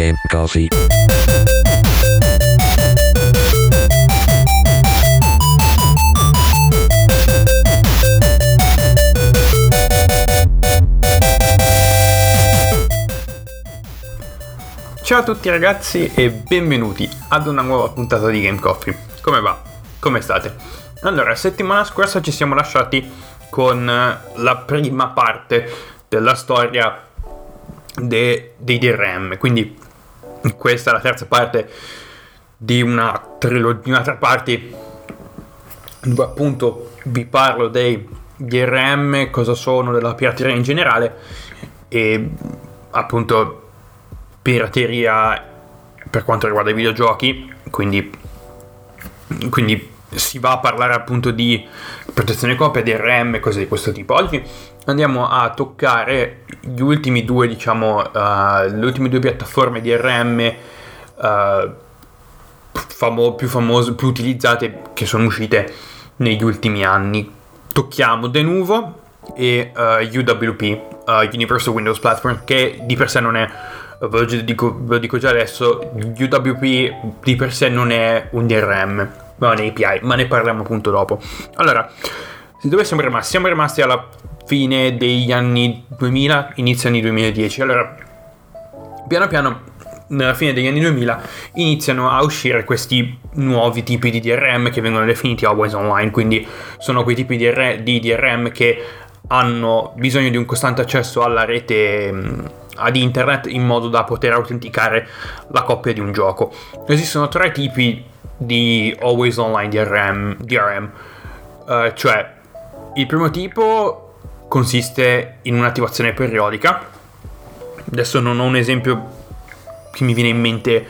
Game Coffee. Ciao a tutti ragazzi e benvenuti ad una nuova puntata di Game Coffee. Come va? Come state? Allora, settimana scorsa ci siamo lasciati con eh, la prima parte della storia de- dei DRM, quindi questa è la terza parte di una trilogia, di una dove appunto vi parlo dei DRM, cosa sono, della pirateria in generale e appunto pirateria per quanto riguarda i videogiochi, quindi, quindi si va a parlare appunto di protezione copia, DRM e cose di questo tipo. Oggi andiamo a toccare gli ultimi due, diciamo, uh, le ultime due piattaforme DRM uh, famo- più famose, più utilizzate che sono uscite negli ultimi anni. Tocchiamo Denuvo e uh, UWP, Universal Windows Platform, che di per sé non è ve lo, dico, ve lo dico già adesso, UWP di per sé non è un DRM, ma è un API, ma ne parliamo appunto dopo. Allora, dove siamo rimasti? Siamo rimasti alla fine degli anni 2000, inizio anni 2010. Allora, piano piano, nella fine degli anni 2000, iniziano a uscire questi nuovi tipi di DRM che vengono definiti always online, quindi sono quei tipi di, DRM che hanno bisogno di un costante accesso alla rete ad internet in modo da poter autenticare la copia di un gioco. Esistono tre tipi di always online DRM, DRM uh, cioè il primo tipo consiste in un'attivazione periodica. Adesso non ho un esempio che mi viene in mente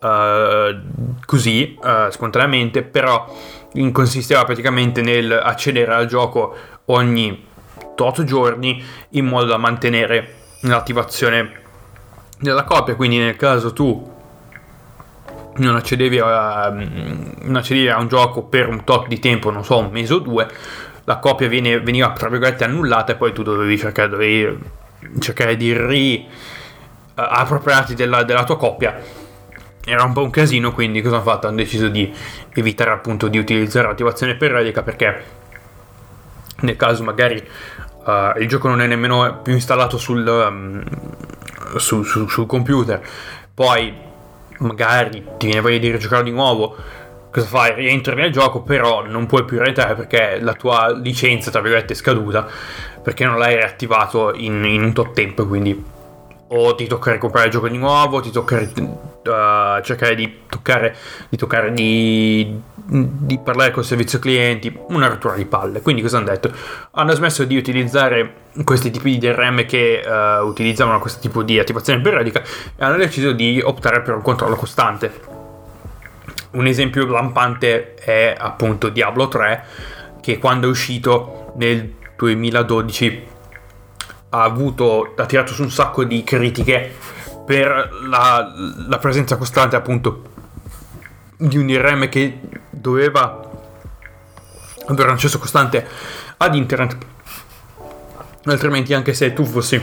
uh, così uh, spontaneamente, però consisteva praticamente nel accedere al gioco ogni 8 giorni in modo da mantenere l'attivazione della copia, quindi nel caso tu non accedevi, a, non accedevi a un gioco per un tot di tempo, non so, un mese o due, la copia viene, veniva tra virgolette annullata e poi tu dovevi cercare, dovevi cercare di riappropriarti della, della tua copia. Era un po' un casino, quindi cosa hanno fatto? Hanno deciso di evitare appunto di utilizzare l'attivazione periodica perché nel caso magari uh, il gioco non è nemmeno più installato sul, um, su, su, sul computer, poi magari ti viene voglia di rigiocare di nuovo, cosa fai? Rientri nel gioco, però non puoi più rientrare perché la tua licenza, tra virgolette, è scaduta, perché non l'hai riattivato in, in un tot tempo, quindi o ti tocca recuperare il gioco di nuovo, ti tocca uh, cercare di toccare, di, toccare di, di, parlare col servizio clienti, una rottura di palle. Quindi cosa hanno detto? Hanno smesso di utilizzare questi tipi di DRM che uh, utilizzavano questo tipo di attivazione periodica e hanno deciso di optare per un controllo costante. Un esempio lampante è appunto Diablo 3 che quando è uscito nel 2012 ha avuto, ha tirato su un sacco di critiche per la, la presenza costante appunto di un DRM che doveva avere un accesso costante ad internet. Altrimenti anche se tu fossi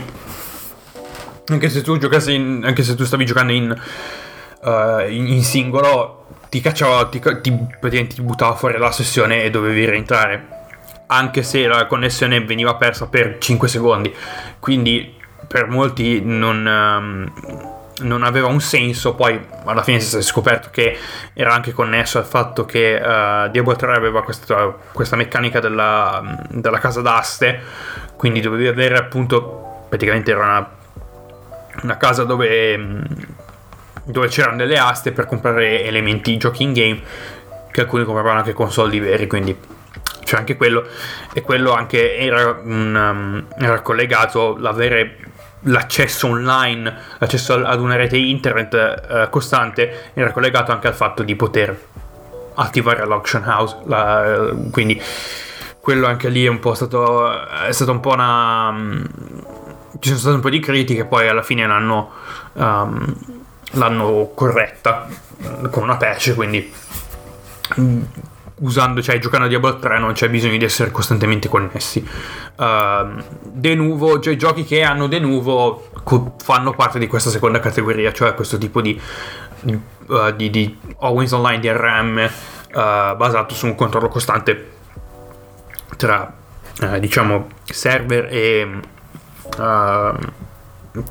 anche se tu giocassi in, anche se tu stavi giocando in, uh, in, in singolo ti cacciava ti, ti, ti buttava fuori la sessione e dovevi rientrare anche se la connessione veniva persa per 5 secondi. Quindi per molti non, um, non aveva un senso. Poi alla fine si è scoperto che era anche connesso al fatto che uh, Diablo 3 aveva questa, questa meccanica della, della, casa d'aste. Quindi dovevi avere appunto praticamente era una, una casa dove, dove c'erano delle aste per comprare elementi giochi in game che alcuni compravano anche con soldi veri quindi c'è anche quello. E quello anche era, um, era collegato l'avere l'accesso online, l'accesso ad una rete internet uh, costante era collegato anche al fatto di poter attivare l'auction house, la, quindi quello anche lì è un po' stato, è stato un po' una... Um, ci sono state un po' di critiche, poi alla fine l'hanno, um, l'hanno corretta con una patch, quindi usando, cioè giocando a Diablo 3 non c'è bisogno di essere costantemente connessi. Uh, de nuvo, cioè giochi che hanno de nuvo co- fanno parte di questa seconda categoria, cioè questo tipo di, uh, di, di Always Online DRM uh, basato su un controllo costante tra diciamo server e uh,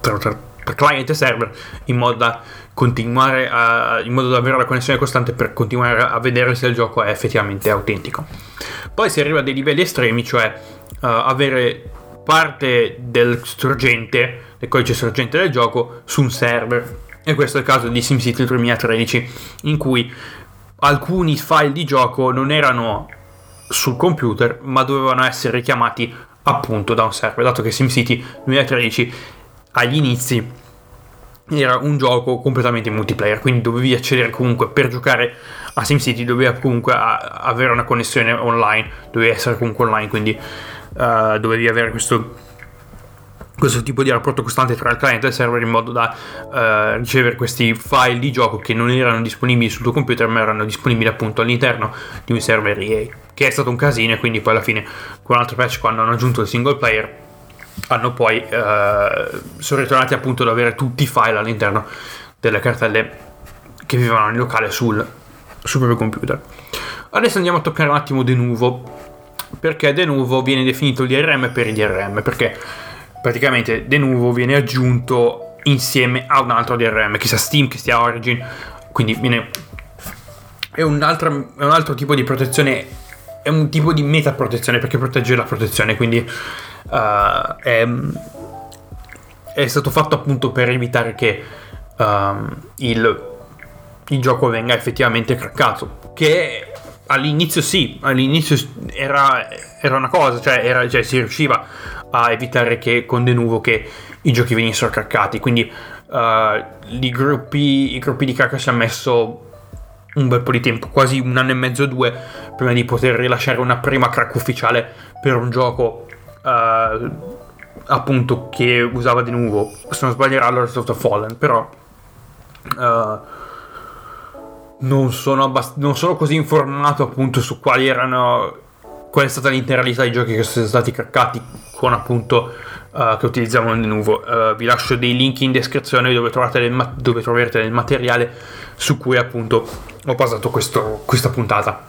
tra, tra, tra client e server in modo da continuare a, in modo da avere la connessione costante per continuare a vedere se il gioco è effettivamente autentico. Poi si arriva a dei livelli estremi, cioè uh, avere parte del sorgente, del codice sorgente del gioco su un server. E questo è il caso di SimCity 2013, in cui alcuni file di gioco non erano sul computer, ma dovevano essere richiamati appunto da un server, dato che SimCity 2013 agli inizi era un gioco completamente multiplayer, quindi dovevi accedere comunque per giocare a SimCity, dovevi comunque avere una connessione online, dovevi essere comunque online, quindi uh, dovevi avere questo, questo, tipo di rapporto costante tra il client e il server in modo da uh, ricevere questi file di gioco che non erano disponibili sul tuo computer ma erano disponibili appunto all'interno di un server EA, che è stato un casino e quindi poi alla fine con un altro patch quando hanno aggiunto il single player hanno poi eh, sono ritornati appunto ad avere tutti i file all'interno delle cartelle che vivevano nel locale sul, sul proprio computer. Adesso andiamo a toccare un attimo De Nuvo, perché De Nuvo viene definito il DRM per il DRM, perché praticamente De Nuvo viene aggiunto insieme a un altro DRM, che sia Steam, che sia Origin, quindi viene... È un, altro, è un altro tipo di protezione, è un tipo di meta protezione perché protegge la protezione, quindi uh, è, è, stato fatto appunto per evitare che um, il, il, gioco venga effettivamente craccato. Che all'inizio sì, all'inizio era, era una cosa, cioè, era, cioè, si riusciva a evitare che con De Nuvo che i giochi venissero craccati. Quindi uh, i, gruppi, i gruppi di crack si hanno messo un bel po' di tempo, quasi un anno e mezzo o due, prima di poter rilasciare una prima crack ufficiale per un gioco uh, appunto che usava di nuovo se non sbaglierò Lords of Fallen però uh, non, sono abbast- non sono così informato appunto su quali erano qual è stata l'intera lista dei giochi che sono stati craccati con appunto uh, che utilizzavano di nuovo. Uh, vi lascio dei link in descrizione dove, ma- dove troverete del materiale su cui appunto ho basato questo, questa puntata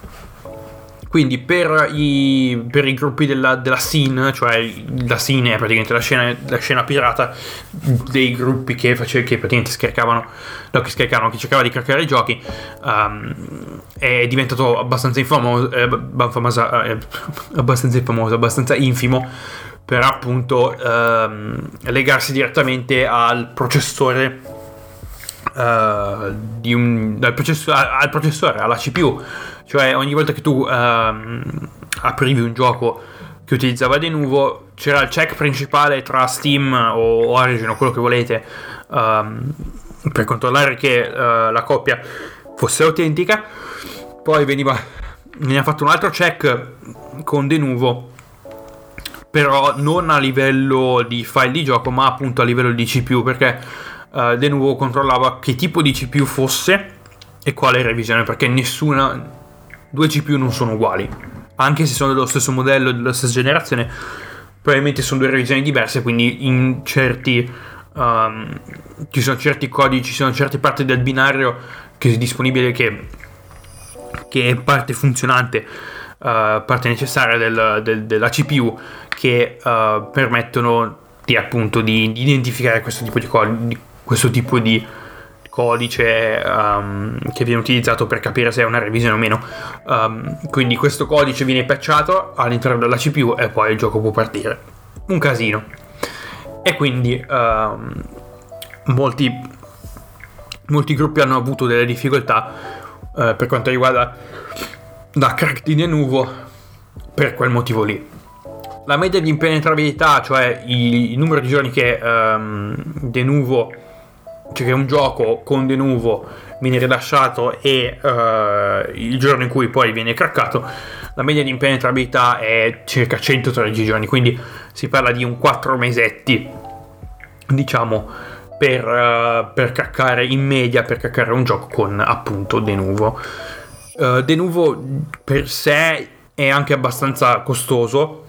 quindi per i, per i gruppi della, della, scene, cioè la scene è praticamente la scena, la scena pirata dei gruppi che, face, che praticamente scaricavano, no, che scaricavano, che cercava di craccare i giochi, um, è diventato abbastanza infamoso, eh, famosa, eh, abbastanza infamoso, abbastanza infimo per appunto um, legarsi direttamente al processore uh, un, al processore, alla CPU cioè ogni volta che tu ehm, aprivi un gioco che utilizzava De Nuvo c'era il check principale tra Steam o Origin o quello che volete um, per controllare che uh, la coppia fosse autentica. Poi veniva, veniva fatto un altro check con De Nuvo però non a livello di file di gioco ma appunto a livello di CPU perché uh, De Nuvo controllava che tipo di CPU fosse e quale revisione perché nessuna due GPU non sono uguali, anche se sono dello stesso modello, della stessa generazione, probabilmente sono due revisioni diverse, quindi in certi... Um, ci sono certi codici, ci sono certe parti del binario che è disponibile che, che è parte funzionante, uh, parte necessaria del, del, della CPU che uh, permettono di appunto di, di, identificare questo tipo di, codici, questo tipo di codice um, che viene utilizzato per capire se è una revisione o meno. Um, quindi questo codice viene patchato all'interno della CPU e poi il gioco può partire. Un casino. E quindi um, molti, molti gruppi hanno avuto delle difficoltà uh, per quanto riguarda la crack di Denuvo per quel motivo lì. La media di impenetrabilità, cioè il, numero di giorni che um, Denuvo cioè che un gioco con De Nuvo viene rilasciato e uh, il giorno in cui poi viene craccato, la media di impenetrabilità è circa 113 giorni, quindi si parla di un 4 mesetti, diciamo, per, uh, per craccare in media, per craccare un gioco con appunto De Nuvo. Uh, Denuvo per sé è anche abbastanza costoso.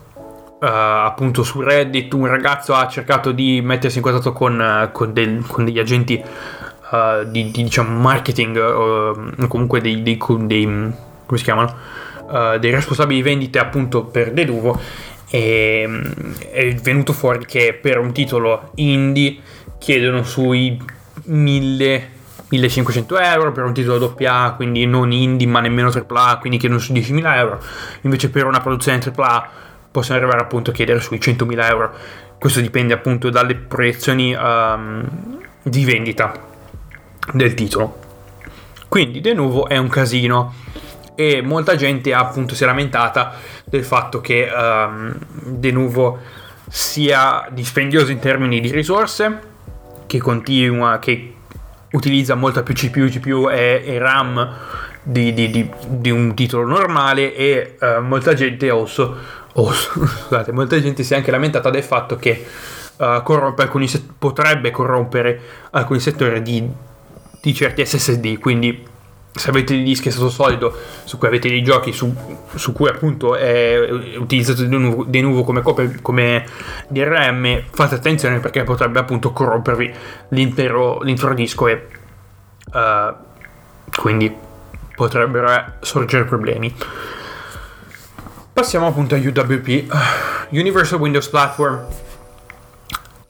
Uh, appunto su Reddit un ragazzo ha cercato di mettersi in contatto con, uh, con, del, con degli agenti uh, di, di, diciamo marketing o comunque dei, dei, dei, come si chiamano dei responsabili di vendite appunto per Denuvo e è venuto fuori che per un titolo indie chiedono sui 1000 1500 euro per un titolo doppia quindi non indie ma nemmeno AAA, quindi chiedono su 10.000 euro. Invece per una produzione AAA possono arrivare appunto a chiedere sui 100.000 euro. Questo dipende appunto dalle proiezioni um, di vendita del titolo. Quindi De Nuovo è un casino e molta gente appunto si è lamentata del fatto che um, De Nuovo sia dispendioso in termini di risorse, che continua, che utilizza molta più CPU, GPU e, e RAM di, di, di, di, un titolo normale e uh, molta gente also, also, scusate, molta gente si è anche lamentata del fatto che corrompe alcuni potrebbe corrompere alcuni settori di, di certi SSD, quindi se avete dei dischi a stato solido su cui avete dei giochi su, su cui appunto è utilizzato di nuovo, di nuovo come, copia, come DRM fate attenzione perché potrebbe appunto corrompervi l'intero, l'intero disco e uh, quindi potrebbero sorgere problemi passiamo appunto a UWP Universal Windows Platform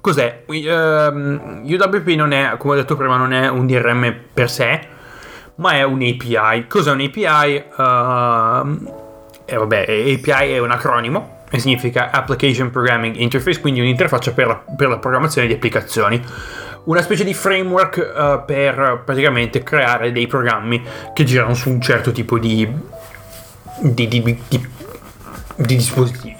cos'è? Uh, ehm, UWP non è come ho detto prima non è un DRM per sé ma è un API. Cos'è un API? Uh, eh, vabbè, API è un acronimo e significa Application Programming Interface, quindi un'interfaccia per la, per la programmazione di applicazioni. Una specie di framework uh, per praticamente creare dei programmi che girano su un certo tipo di, di, di, di dispositivi.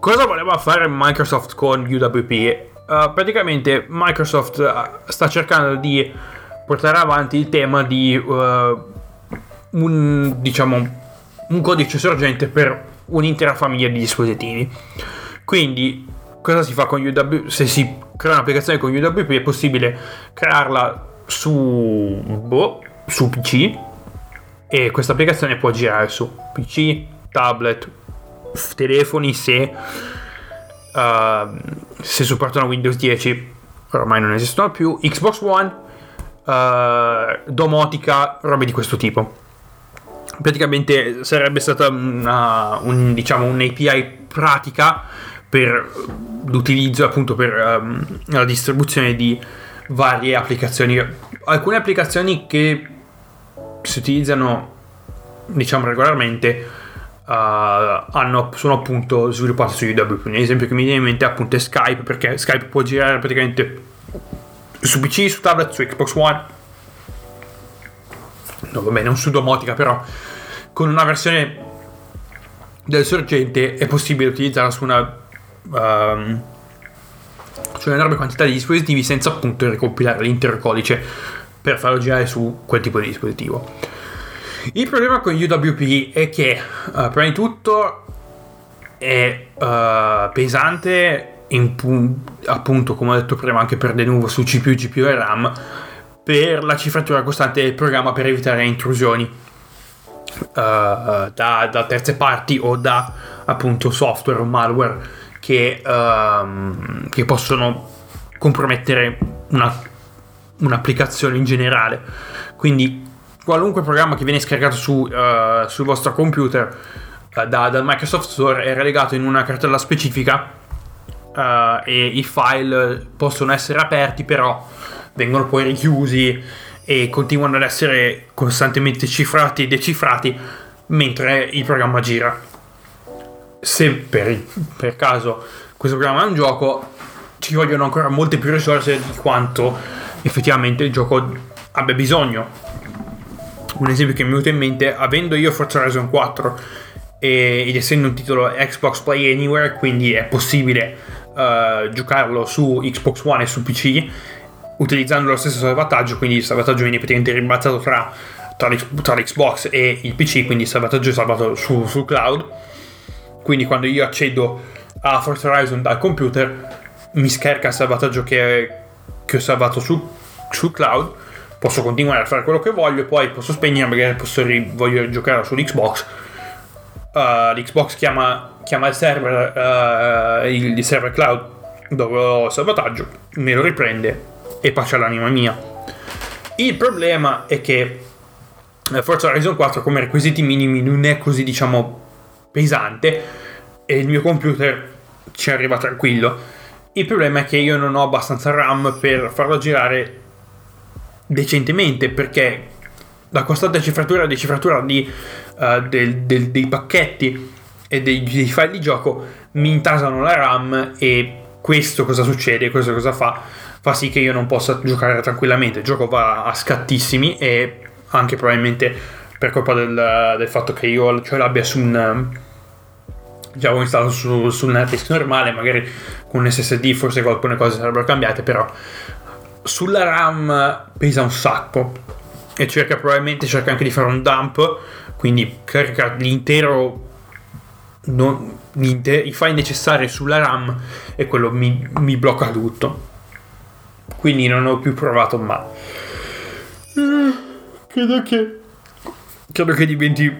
Cosa voleva fare Microsoft con UWP? Uh, praticamente Microsoft uh, sta cercando di portare avanti il tema di uh, un, diciamo, un codice sorgente per un'intera famiglia di dispositivi. Quindi, cosa si fa con UWP? Se si crea un'applicazione con UWP è possibile crearla su, boh, su PC e questa applicazione può girare su PC, tablet, telefoni se, uh, se supportano Windows 10 ormai non esistono più, Xbox One uh, domotica, robe di questo tipo. Praticamente sarebbe stata una, un, diciamo, un'API pratica per l'utilizzo appunto per um, la distribuzione di varie applicazioni. Alcune applicazioni che si utilizzano diciamo regolarmente uh, hanno, sono appunto sviluppate su UWP. Un esempio che mi viene in mente è appunto Skype perché Skype può girare praticamente su PC, su tablet, su Xbox One. No, vabbè, non su domotica, però con una versione del sorgente è possibile utilizzarla su una um, su un'enorme quantità di dispositivi senza appunto ricompilare l'intero codice per farlo girare su quel tipo di dispositivo. Il problema con UWP è che uh, prima di tutto è uh, pesante in, appunto come ho detto prima anche per de nuovo su CPU, GPU e RAM per la cifratura costante del programma per evitare intrusioni uh, da, da, terze parti o da appunto software o malware che, uh, che possono compromettere una, un'applicazione in generale quindi qualunque programma che viene scaricato su, uh, sul vostro computer da, dal Microsoft Store è relegato in una cartella specifica uh, e i file possono essere aperti, però vengono poi richiusi e continuano ad essere costantemente cifrati e decifrati mentre il programma gira. Se per, per caso questo programma è un gioco, ci vogliono ancora molte più risorse di quanto effettivamente il gioco abbia bisogno. Un esempio che mi è venuto in mente, avendo io Forza Horizon 4 ed essendo un titolo Xbox Play Anywhere, quindi è possibile uh, giocarlo su Xbox One e su PC utilizzando lo stesso salvataggio, quindi il salvataggio viene praticamente rimbalzato tra, tra, tra l'Xbox e il PC, quindi il salvataggio è salvato su, sul cloud. Quindi quando io accedo a Forza Horizon dal computer mi scarica il salvataggio che, che ho salvato su, sul cloud posso continuare a fare quello che voglio, poi posso spegnere, magari posso ri- voglio giocare sull'Xbox. Uh, L'Xbox chiama, chiama il server, uh, il, il server cloud dove ho salvataggio, me lo riprende e pace all'anima mia. Il problema è che Forza Horizon 4 come requisiti minimi non è così diciamo pesante e il mio computer ci arriva tranquillo. Il problema è che io non ho abbastanza RAM per farlo girare decentemente perché la costante cifratura e decifratura di, uh, del, del, dei pacchetti e dei, dei, file di gioco mi intasano la RAM e questo cosa succede, questo cosa fa? Fa sì che io non possa giocare tranquillamente, il gioco va a scattissimi e anche probabilmente per colpa del, del fatto che io ce l'abbia su un già ho installato su, su un disk normale magari con un SSD forse alcune cose sarebbero cambiate però sulla RAM pesa un sacco e cerca probabilmente cerca anche di fare un dump quindi carica l'intero non, i file necessari sulla RAM e quello mi, mi, blocca tutto. Quindi non ho più provato ma eh, credo che credo che diventi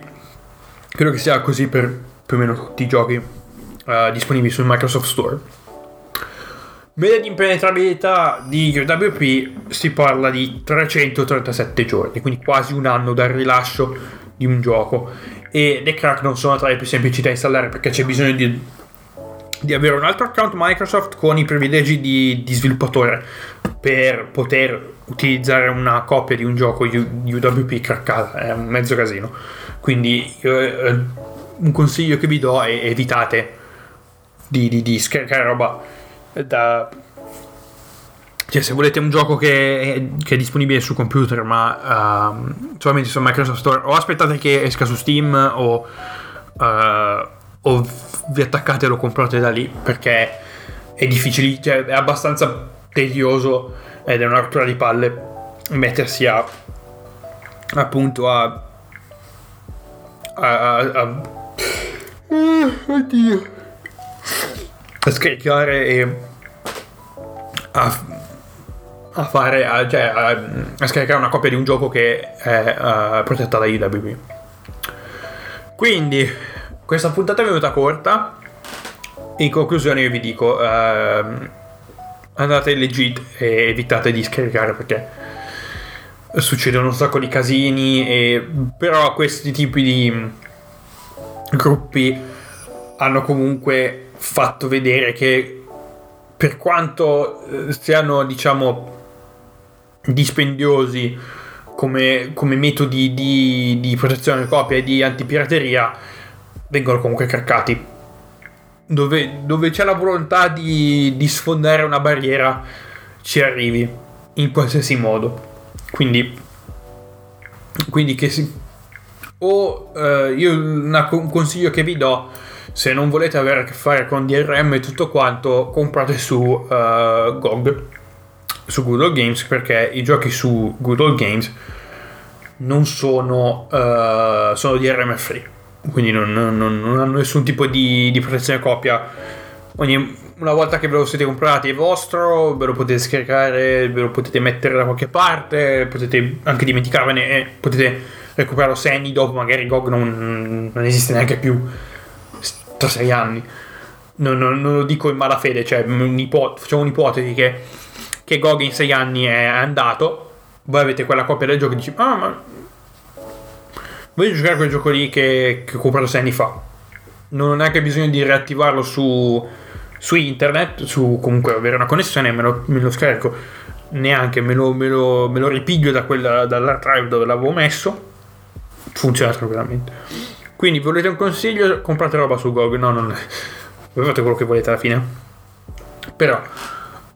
credo che sia così per più o meno tutti i giochi uh, disponibili sul Microsoft Store Media di impenetrabilità di UWP si parla di 337 giorni, quindi quasi un anno dal rilascio di un gioco. E le crack non sono tra le più semplici da installare perché c'è bisogno di, di avere un altro account Microsoft con i privilegi di, di, sviluppatore per poter utilizzare una copia di un gioco UWP craccata. È un mezzo casino. Quindi eh, un consiglio che vi do è evitate di, di, di scaricare roba da cioè, se volete un gioco che è, che è disponibile su computer, ma uh, solamente su Microsoft Store, o aspettate che esca su Steam, o, uh, o vi attaccate e lo comprate da lì, perché è difficile, cioè, è abbastanza tedioso ed è una rottura di palle mettersi a appunto a a, a, a oddio. A scaricare e a, a fare a, cioè, a, a, scaricare una copia di un gioco che è uh, protetta da IWB quindi questa puntata è venuta corta. In conclusione io vi dico uh, andate legit e evitate di scaricare perché succedono un sacco di casini e però questi tipi di gruppi hanno comunque fatto vedere che per quanto eh, siano diciamo dispendiosi come, come metodi di, di protezione copia e di antipirateria vengono comunque craccati dove, dove c'è la volontà di, di, sfondare una barriera ci arrivi in qualsiasi modo. Quindi quindi che si o eh, io una, un consiglio che vi do se non volete avere a che fare con DRM e tutto quanto, comprate su uh, GOG, su Google Games, perché i giochi su Google Games non sono, uh, sono DRM free, quindi non, non, non, hanno nessun tipo di, di protezione copia. Ogni, una volta che ve lo siete comprati è vostro, ve lo potete scaricare, ve lo potete mettere da qualche parte, potete anche dimenticarvene e potete recuperarlo 6 anni dopo, magari GOG non, non esiste neanche più tra sei anni. Non, non, non, lo dico in malafede, cioè facciamo un'ipotesi che, che Gog in sei anni è andato, voi avete quella copia del gioco e dici, ah ma voglio giocare quel gioco lì che, che ho comprato sei anni fa. Non ho neanche bisogno di riattivarlo su, su internet, su comunque avere una connessione, me lo, me lo scarico, neanche me lo, me lo, me lo ripiglio da quella, dall'hard drive dove l'avevo messo, funziona tranquillamente. Quindi volete un consiglio? Comprate roba su GOG. No, non. Voi fate quello che volete alla fine. Però,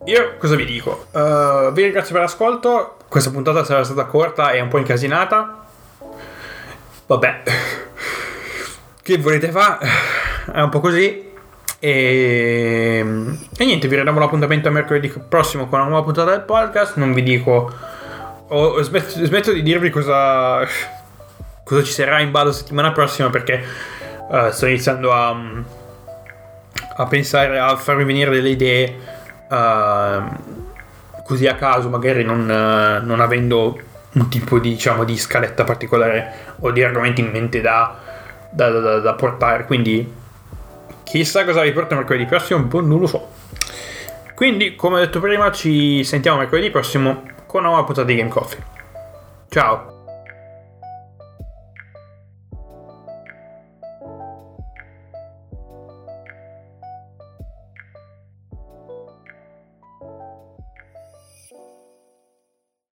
io cosa vi dico? Uh, vi ringrazio per l'ascolto. Questa puntata sarà stata corta e un po' incasinata. Vabbè. che volete fare? È un po' così. E, e niente, vi rendiamo l'appuntamento a mercoledì prossimo con una nuova puntata del podcast. Non vi dico. O, smetto, smetto di dirvi cosa cosa ci sarà in ballo settimana prossima perché uh, sto iniziando a, a, pensare a farmi venire delle idee uh, così a caso, magari non, uh, non avendo un tipo di, diciamo, di scaletta particolare o di argomenti in mente da, da, da, da portare. Quindi chissà cosa vi porta mercoledì prossimo, boh, non lo so. Quindi, come ho detto prima, ci sentiamo mercoledì prossimo con una nuova puntata di Game Coffee. Ciao!